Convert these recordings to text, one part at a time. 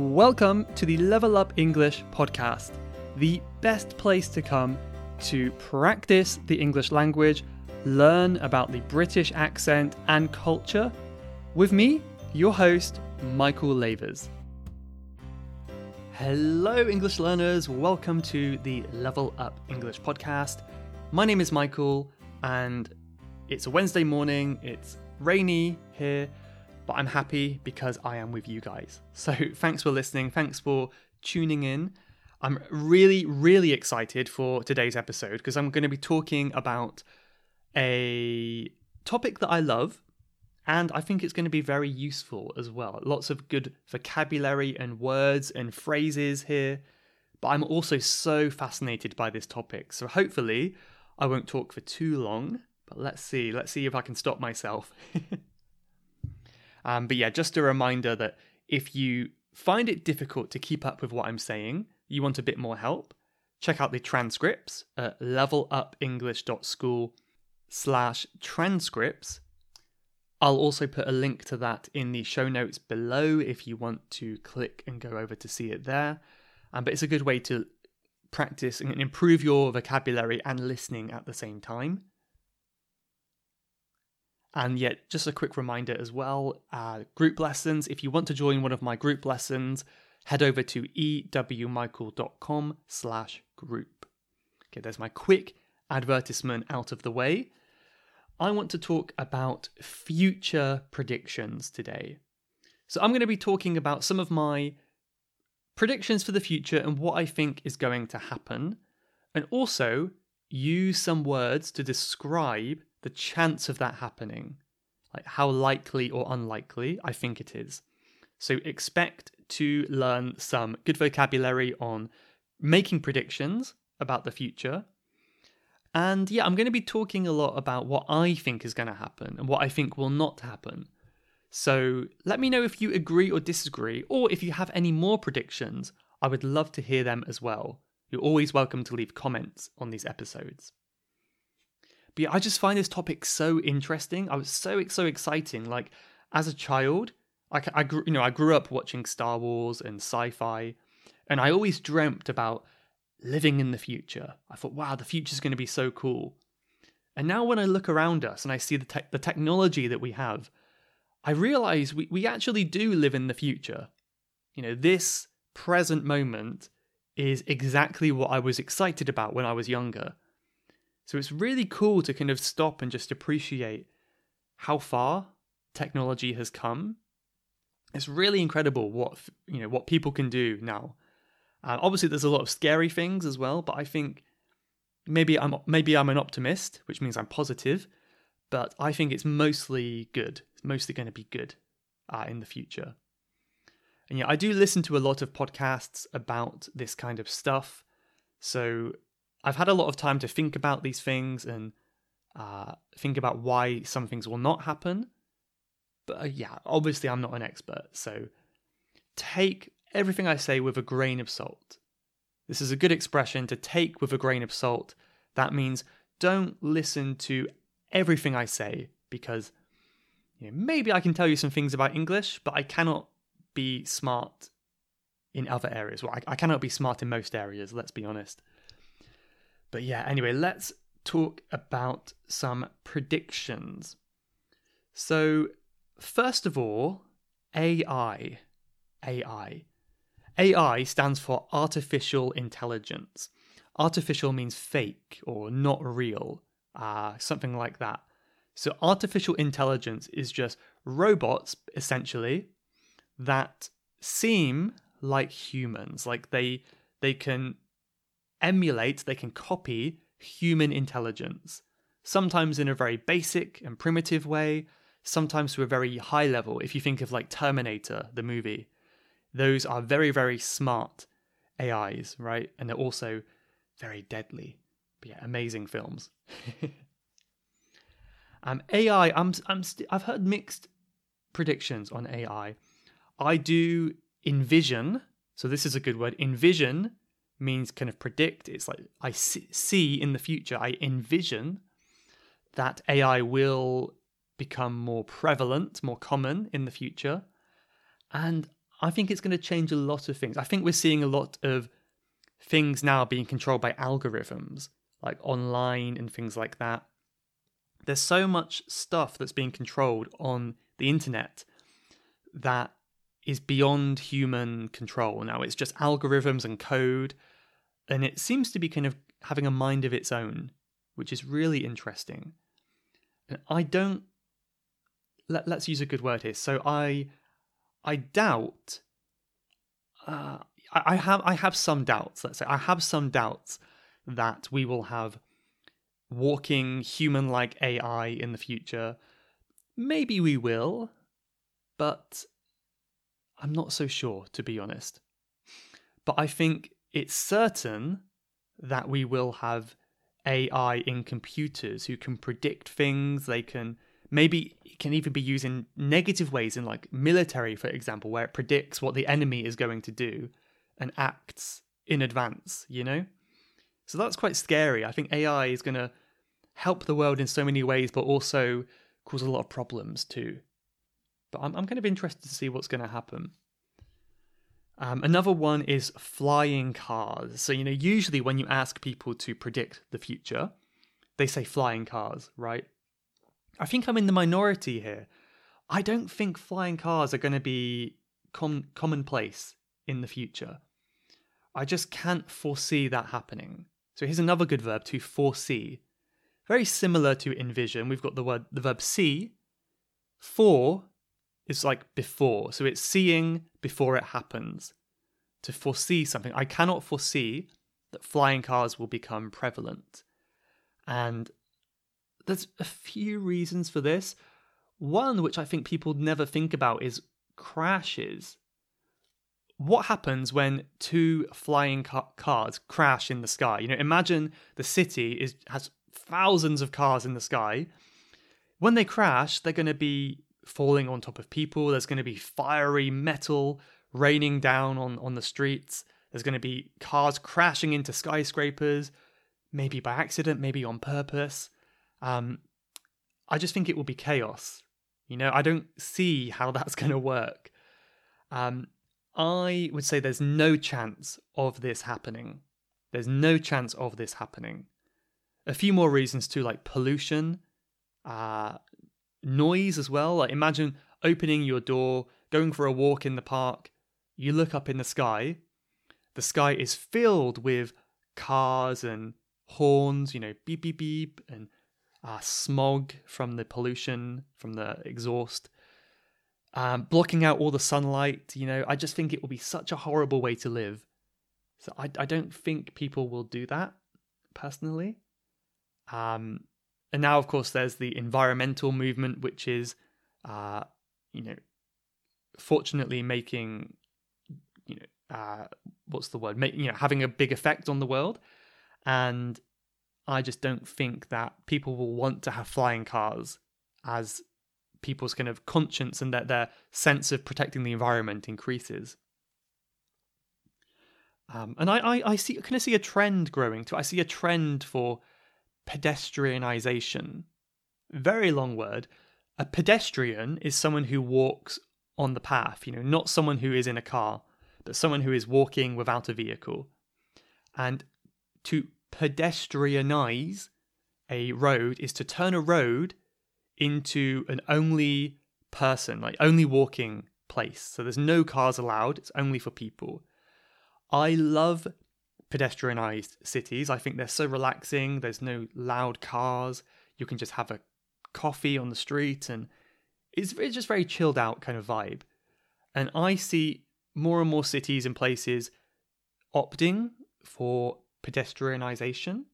Welcome to the Level Up English podcast, the best place to come to practice the English language, learn about the British accent and culture, with me, your host, Michael Lavers. Hello, English learners. Welcome to the Level Up English podcast. My name is Michael, and it's a Wednesday morning. It's rainy here, but I'm happy because I am with you guys. So thanks for listening. Thanks for tuning in. I'm really, really excited for today's episode because I'm going to be talking about a topic that I love and I think it's going to be very useful as well. Lots of good vocabulary and words and phrases here. But I'm also so fascinated by this topic. So hopefully, I won't talk for too long. But let's see. Let's see if I can stop myself. um, but yeah, just a reminder that if you find it difficult to keep up with what I'm saying, you want a bit more help, check out the transcripts at levelupenglish.school slash transcripts I'll also put a link to that in the show notes below if you want to click and go over to see it there. Um, but it's a good way to practice and improve your vocabulary and listening at the same time. And yet, just a quick reminder as well uh, group lessons. If you want to join one of my group lessons, head over to ewmichael.com slash group. Okay, there's my quick advertisement out of the way. I want to talk about future predictions today. So, I'm going to be talking about some of my predictions for the future and what I think is going to happen, and also use some words to describe the chance of that happening, like how likely or unlikely I think it is. So, expect to learn some good vocabulary on making predictions about the future and yeah, I'm going to be talking a lot about what I think is going to happen and what I think will not happen. So let me know if you agree or disagree, or if you have any more predictions. I would love to hear them as well. You're always welcome to leave comments on these episodes. But yeah, I just find this topic so interesting. I was so so exciting. Like as a child, I, I grew, you know I grew up watching Star Wars and sci-fi, and I always dreamt about living in the future. I thought, wow, the future's going to be so cool. And now when I look around us and I see the, te- the technology that we have, I realize we, we actually do live in the future. You know, this present moment is exactly what I was excited about when I was younger. So it's really cool to kind of stop and just appreciate how far technology has come. It's really incredible what you know what people can do now uh, obviously, there's a lot of scary things as well, but I think maybe I'm maybe I'm an optimist, which means I'm positive. But I think it's mostly good. It's mostly going to be good uh, in the future. And yeah, I do listen to a lot of podcasts about this kind of stuff. So I've had a lot of time to think about these things and uh, think about why some things will not happen. But uh, yeah, obviously, I'm not an expert. So take everything I say with a grain of salt. This is a good expression to take with a grain of salt. That means don't listen to everything I say because you know, maybe I can tell you some things about English, but I cannot be smart in other areas. Well, I, I cannot be smart in most areas, let's be honest. But yeah, anyway, let's talk about some predictions. So, first of all, AI. AI. AI stands for artificial intelligence. Artificial means fake or not real, uh, something like that. So, artificial intelligence is just robots, essentially, that seem like humans. Like they they can emulate, they can copy human intelligence. Sometimes in a very basic and primitive way, sometimes to a very high level. If you think of like Terminator, the movie, those are very, very smart AIs, right? And they're also very deadly. But yeah, amazing films. um, AI, I'm, I'm st- I've heard mixed predictions on AI. I do envision, so this is a good word. Envision means kind of predict. It's like I see in the future, I envision that AI will become more prevalent, more common in the future. And I think it's going to change a lot of things. I think we're seeing a lot of things now being controlled by algorithms, like online and things like that. There's so much stuff that's being controlled on the internet that is beyond human control. Now it's just algorithms and code, and it seems to be kind of having a mind of its own, which is really interesting. I don't let, us use a good word here. So I I doubt uh, I, I have I have some doubts, let's say. I have some doubts that we will have walking human like AI in the future. Maybe we will, but I'm not so sure, to be honest. But I think it's certain that we will have AI in computers who can predict things. They can maybe can even be used in negative ways in like military, for example, where it predicts what the enemy is going to do and acts in advance, you know? So that's quite scary. I think AI is going to help the world in so many ways, but also cause a lot of problems too. But I'm, I'm kind of interested to see what's going to happen. Um, another one is flying cars. So, you know, usually when you ask people to predict the future, they say flying cars, right? I think I'm in the minority here. I don't think flying cars are going to be com- commonplace in the future. I just can't foresee that happening. So here's another good verb to foresee. Very similar to envision. We've got the word the verb see. For is like before. So it's seeing before it happens. To foresee something. I cannot foresee that flying cars will become prevalent. And there's a few reasons for this. One, which I think people never think about, is crashes. What happens when two flying ca- cars crash in the sky? You know, imagine the city is has thousands of cars in the sky. When they crash, they're going to be falling on top of people. There's going to be fiery metal raining down on, on the streets. There's going to be cars crashing into skyscrapers, maybe by accident, maybe on purpose. Um, I just think it will be chaos. You know, I don't see how that's going to work. Um, I would say there's no chance of this happening. There's no chance of this happening. A few more reasons too, like pollution, uh, noise as well. Like imagine opening your door, going for a walk in the park, you look up in the sky, the sky is filled with cars and horns, you know, beep beep beep, and uh, smog from the pollution from the exhaust, um, blocking out all the sunlight. You know, I just think it will be such a horrible way to live. So I, I don't think people will do that personally. Um, and now, of course, there's the environmental movement, which is, uh, you know, fortunately making, you know, uh, what's the word? You know, having a big effect on the world. And I just don't think that people will want to have flying cars as people's kind of conscience and that their sense of protecting the environment increases. Um, and I, I, I see kind of see a trend growing too. I see a trend for pedestrianization. Very long word. A pedestrian is someone who walks on the path, you know, not someone who is in a car, but someone who is walking without a vehicle. And to pedestrianize a road is to turn a road into an only person, like only walking place. So there's no cars allowed, it's only for people. I love pedestrianized cities. I think they're so relaxing. There's no loud cars. You can just have a coffee on the street and it's, it's just very chilled out kind of vibe. And I see more and more cities and places opting for pedestrianization.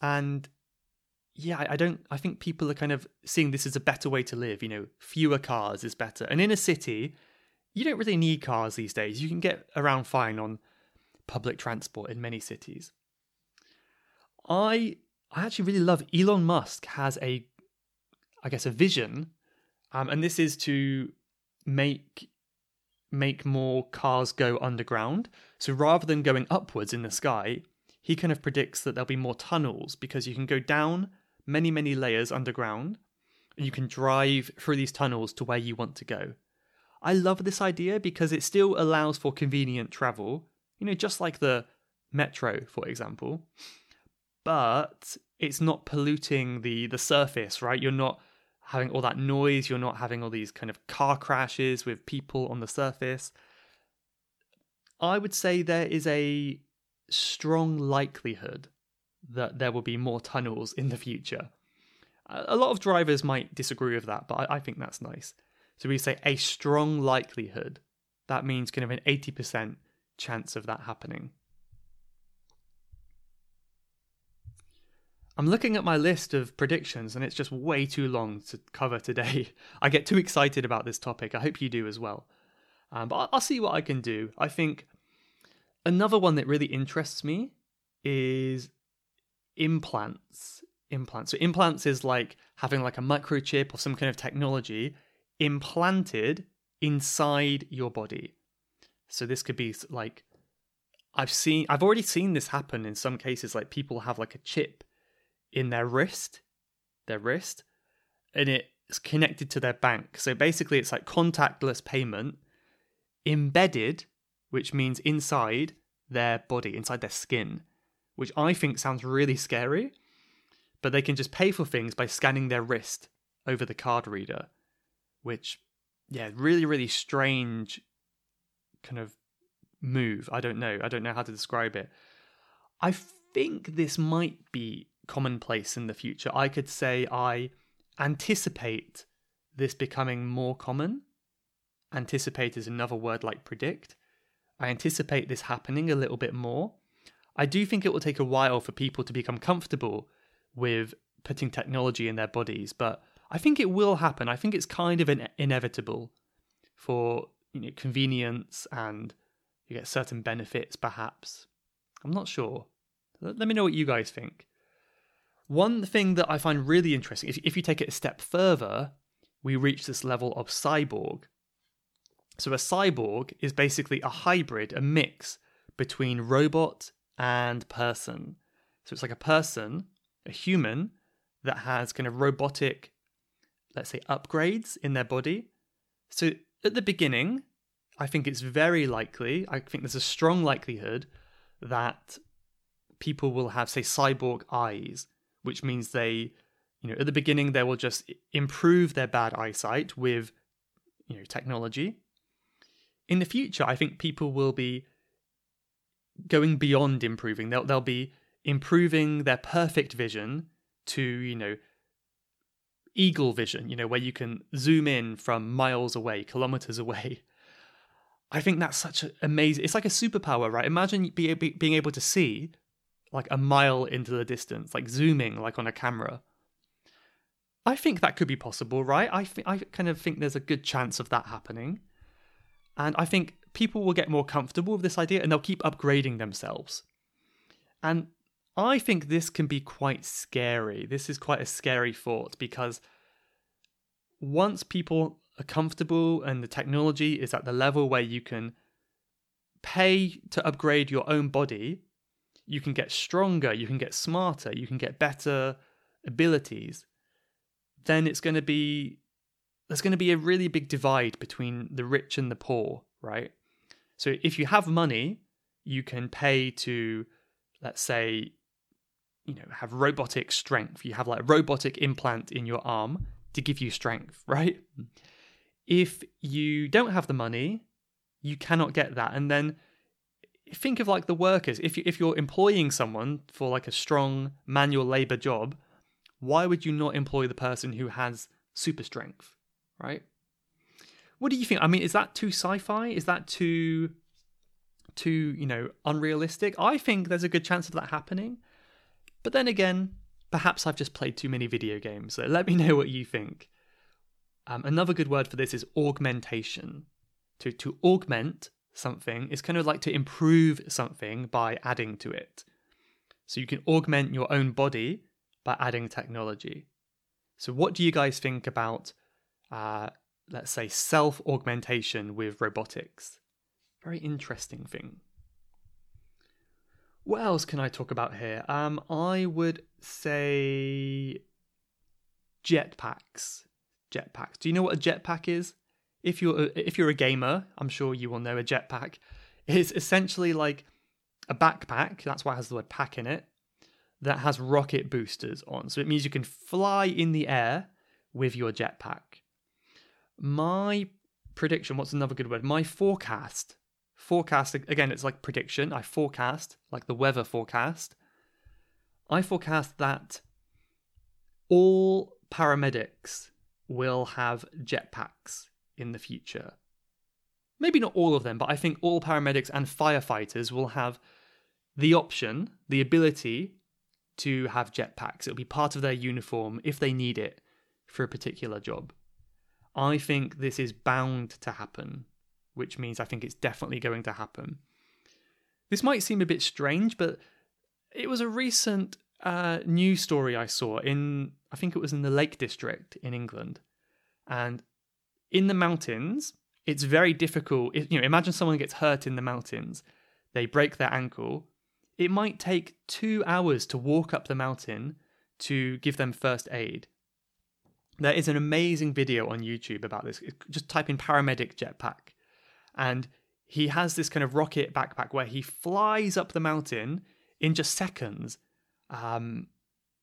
And yeah, I don't, I think people are kind of seeing this as a better way to live. You know, fewer cars is better. And in a city, you don't really need cars these days. You can get around fine on public transport in many cities. I I actually really love Elon Musk has a I guess a vision um, and this is to make make more cars go underground. So rather than going upwards in the sky, he kind of predicts that there'll be more tunnels because you can go down many, many layers underground and you can drive through these tunnels to where you want to go. I love this idea because it still allows for convenient travel, you know, just like the metro, for example. But it's not polluting the the surface, right? You're not having all that noise, you're not having all these kind of car crashes with people on the surface. I would say there is a strong likelihood that there will be more tunnels in the future. A lot of drivers might disagree with that, but I, think that's nice. So we say a strong likelihood. That means kind of an 80% chance of that happening. I'm looking at my list of predictions and it's just way too long to cover today. I get too excited about this topic. I hope you do as well. Um, but I'll see what I can do. I think another one that really interests me is implants. Implants. So implants is like having like a microchip or some kind of technology implanted inside your body. So this could be like I've seen I've already seen this happen in some cases like people have like a chip in their wrist, their wrist, and it's connected to their bank. So basically it's like contactless payment embedded, which means inside their body, inside their skin which I think sounds really scary. But they can just pay for things by scanning their wrist over the card reader, which, yeah, really, really strange kind of move. I don't know. I don't know how to describe it. I think this might be commonplace in the future. I could say I anticipate this becoming more common. Anticipate is another word like predict. I anticipate this happening a little bit more. I do think it will take a while for people to become comfortable with putting technology in their bodies, but I think it will happen. I think it's kind of an inevitable for you know, convenience and you get certain benefits, perhaps. I'm not sure. Let me know what you guys think. One thing that I find really interesting, if, if you take it a step further, we reach this level of cyborg. So, a cyborg is basically a hybrid, a mix between robot and person. So it's like a person, a human, that has kind of robotic, let's say, upgrades in their body. So at the beginning, I think it's very likely, I think there's a strong likelihood that people will have, say, cyborg eyes, which means they, you know, at the beginning, they will just improve their bad eyesight with, you know, technology. In the future, I think people will be going beyond improving. They'll they'll be improving their perfect vision to you know eagle vision. You know where you can zoom in from miles away, kilometers away. I think that's such an amazing. It's like a superpower, right? Imagine be, be, being able to see like a mile into the distance, like zooming, like on a camera. I think that could be possible, right? I th- I kind of think there's a good chance of that happening, and I think people will get more comfortable with this idea and they'll keep upgrading themselves. And I think this can be quite scary. This is quite a scary thought because once people are comfortable and the technology is at the level where you can pay to upgrade your own body, you can get stronger, you can get smarter, you can get better abilities, then it's going to be there's going to be a really big divide between the rich and the poor, right? So if you have money, you can pay to, let's say, you know, have robotic strength. You have like a robotic implant in your arm to give you strength, right? If you don't have the money, you cannot get that. And then think of like the workers. If you if you're employing someone for like a strong manual labor job, why would you not employ the person who has super strength, right? What do you think? I mean, is that too sci-fi? Is that too too, you know, unrealistic? I think there's a good chance of that happening. But then again, perhaps I've just played too many video games. So let me know what you think. Um, another good word for this is augmentation. To to augment something is kind of like to improve something by adding to it. So you can augment your own body by adding technology. So what do you guys think about uh, let's say, self augmentation with robotics. Very interesting thing. What else can I talk about here? Um, I would say jetpacks. Jetpacks. Do you know what a jetpack is? if you're a, if you're a gamer, I'm sure you will know a jetpack is essentially like a backpack. That's why it has the word pack in it. That has rocket boosters on, so it means you can fly in the air with your jetpack. My prediction. What's another good word? My forecast. Forecast again. It's like prediction. I forecast like the weather forecast. I forecast that all paramedics will have jetpacks in the future. Maybe not all of them, but I think all paramedics and firefighters will have the option, the ability to have jetpacks. It'll be part of their uniform if they need it for a particular job. I think this is bound to happen, which means I think it's definitely going to happen. This might seem a bit strange, but it was a recent uh, news story I saw in, I think it was in the Lake District in England. And in the mountains, it's very difficult. You know, imagine someone gets hurt in the mountains, they break their ankle. It might take two hours to walk up the mountain to give them first aid. There is an amazing video on YouTube about this. Just type in paramedic jetpack. And he has this kind of rocket backpack where he flies up the mountain in just seconds um,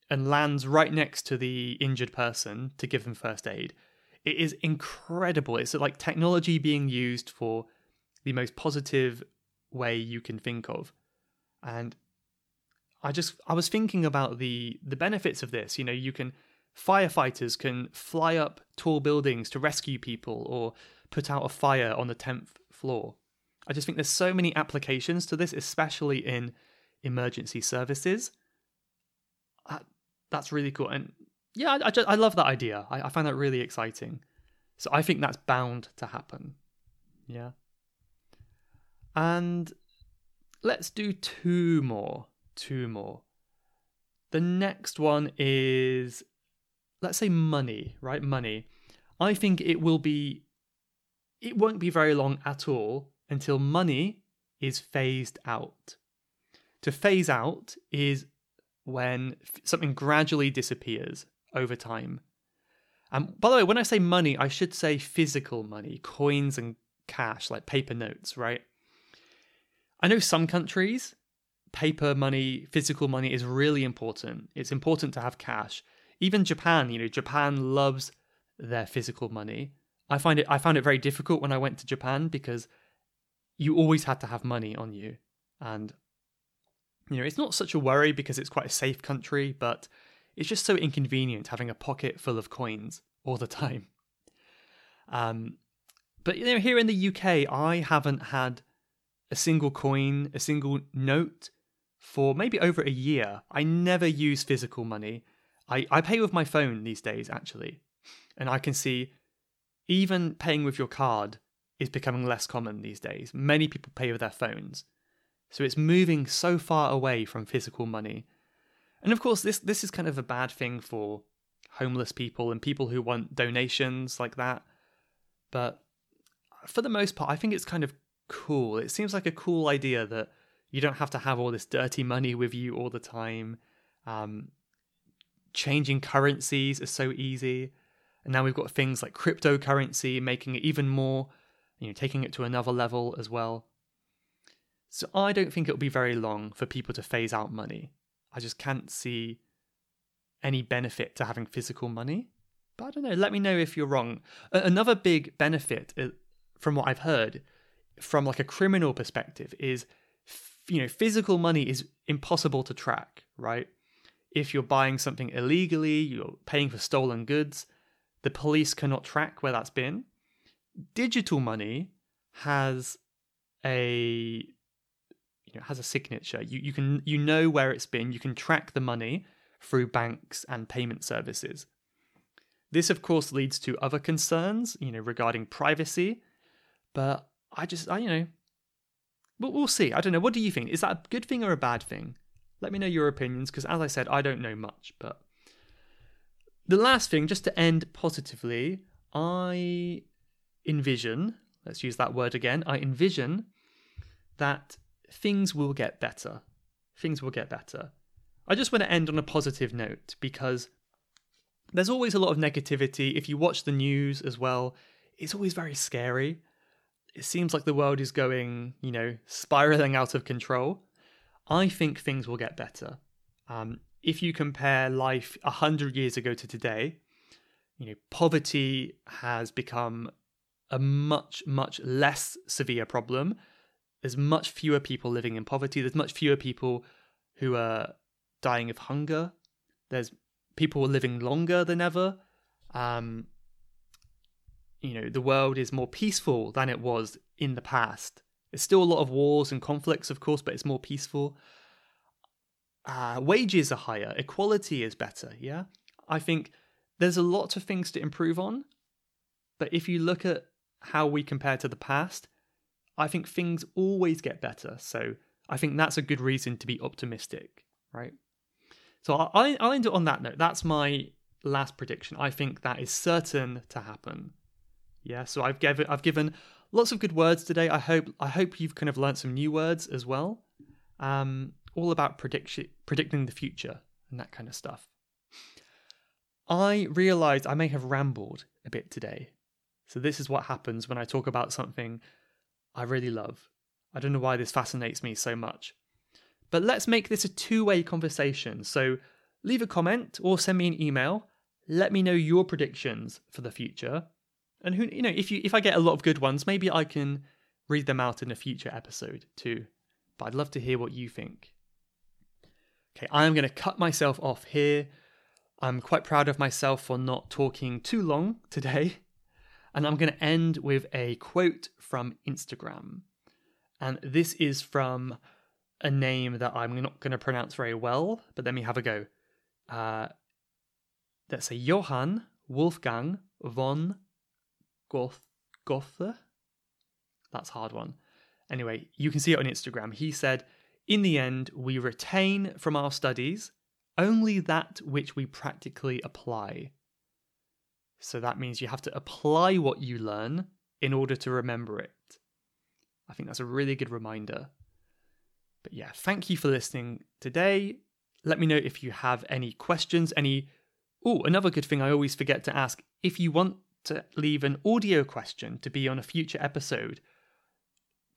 and lands right next to the injured person to give them first aid. It is incredible. It's like technology being used for the most positive way you can think of. And I just I was thinking about the the benefits of this. You know, you can firefighters can fly up tall buildings to rescue people or put out a fire on the 10th floor. I just think there's so many applications to this, especially in emergency services. Uh, that's really cool. And yeah, I, I, just, I love that idea. I, I find that really exciting. So I think that's bound to happen. Yeah. And let's do two more. Two more. The next one is, let's say, money, right? Money. I think it will be, it won't be very long at all until money is phased out. To phase out is when something gradually disappears over time. And um, by the way, when I say money, I should say physical money, coins and cash, like paper notes, right? I know some countries, paper money, physical money is really important. It's important to have cash. Even Japan, you know, Japan loves their physical money. I find it I found it very difficult when I went to Japan because you always had to have money on you. And you know, it's not such a worry because it's quite a safe country, but it's just so inconvenient having a pocket full of coins all the time. Um, but you know, here in the UK, I haven't had a single coin, a single note for maybe over a year. I never use physical money. I, I pay with my phone these days, actually. And I can see even paying with your card is becoming less common these days. Many people pay with their phones. So it's moving so far away from physical money and of course, this this is kind of a bad thing for homeless people and people who want donations like that. But for the most part, I think it's kind of cool. It seems like a cool idea that you don't have to have all this dirty money with you all the time. Um, changing currencies is so easy. And now we've got things like cryptocurrency making it even more, you know, taking it to another level as well. So I don't think it'll be very long for people to phase out money. I just can't see any benefit to having physical money. But I don't know. Let me know if you're wrong. Another big benefit, uh, from what I've heard, from like a criminal perspective, is you know physical money is impossible to track. Right? If you're buying something illegally, you're paying for stolen goods. The police cannot track where that's been. Digital money has a you know, has a signature. You you can you know where it's been. You can track the money through banks and payment services. This, of course, leads to other concerns, you know, regarding privacy. But I just, I you know, we'll, we'll see. I don't know. What do you think? Is that a good thing or a bad thing? Let me know your opinions, because as I said, I don't know much. But the last thing, just to end positively, I envision. Let's use that word again. I envision that things will get better. Things will get better. I just want to end on a positive note because there's always a lot of negativity. If you watch the news as well, it's always very scary. It seems like the world is going, you know, spiraling out of control. I think things will get better. Um, if you compare life 100 years ago to today, you know, poverty has become a much, much less severe problem. There's much fewer people living in poverty. There's much fewer people who are dying of hunger. There's people living longer than ever. Um, you know, the world is more peaceful than it was in the past. There's still a lot of wars and conflicts, of course, but it's more peaceful. Uh, wages are higher. Equality is better. Yeah. I think there's a lot of things to improve on. But if you look at how we compare to the past, I think things always get better. So I think that's a good reason to be optimistic, right? So I, I'll end it on that note. That's my last prediction. I think that is certain to happen. Yeah, so I've given I've given lots of good words today. I hope I hope you've kind of learned some new words as well. Um, all about prediction predicting the future and that kind of stuff. I realized I may have rambled a bit today. So this is what happens when I talk about something I really love. I don't know why this fascinates me so much. But let's make this a two-way conversation. So leave a comment or send me an email. Let me know your predictions for the future and who you know, if you if I get a lot of good ones, maybe I can read them out in a future episode too. But I'd love to hear what you think. Okay, I'm going to cut myself off here. I'm quite proud of myself for not talking too long today. And I'm going to end with a quote from Instagram. And this is from a name that I'm not going to pronounce very well, but let me have a go. Uh, that's a Johann Wolfgang von Goth Gotha. That's hard one. Anyway, you can see it on Instagram. He said, "In the end, we retain from our studies only that which we practically apply." So that means you have to apply what you learn in order to remember it. I think that's a really good reminder. But yeah, thank you for listening today. Let me know if you have any questions, any Oh, another good thing I always forget to ask if you want to leave an audio question to be on a future episode,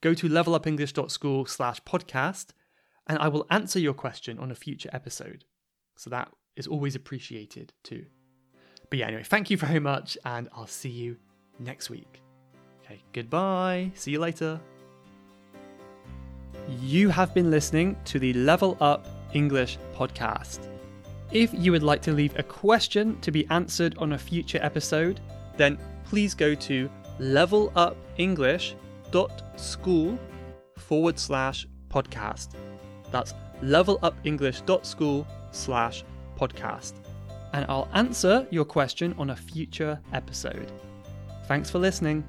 go to levelupenglish.school slash podcast and I will answer your question on a future episode. So that is always appreciated too. But yeah, anyway, thank you very much and I'll see you next week. Okay, goodbye. See you later. You have been listening to the Level Up English podcast. If you would like to leave a question to be answered on a future episode, then please go to levelupenglish.school forward slash podcast. That's levelupenglish.school slash podcast. And I'll answer your question on a future episode. Thanks for listening.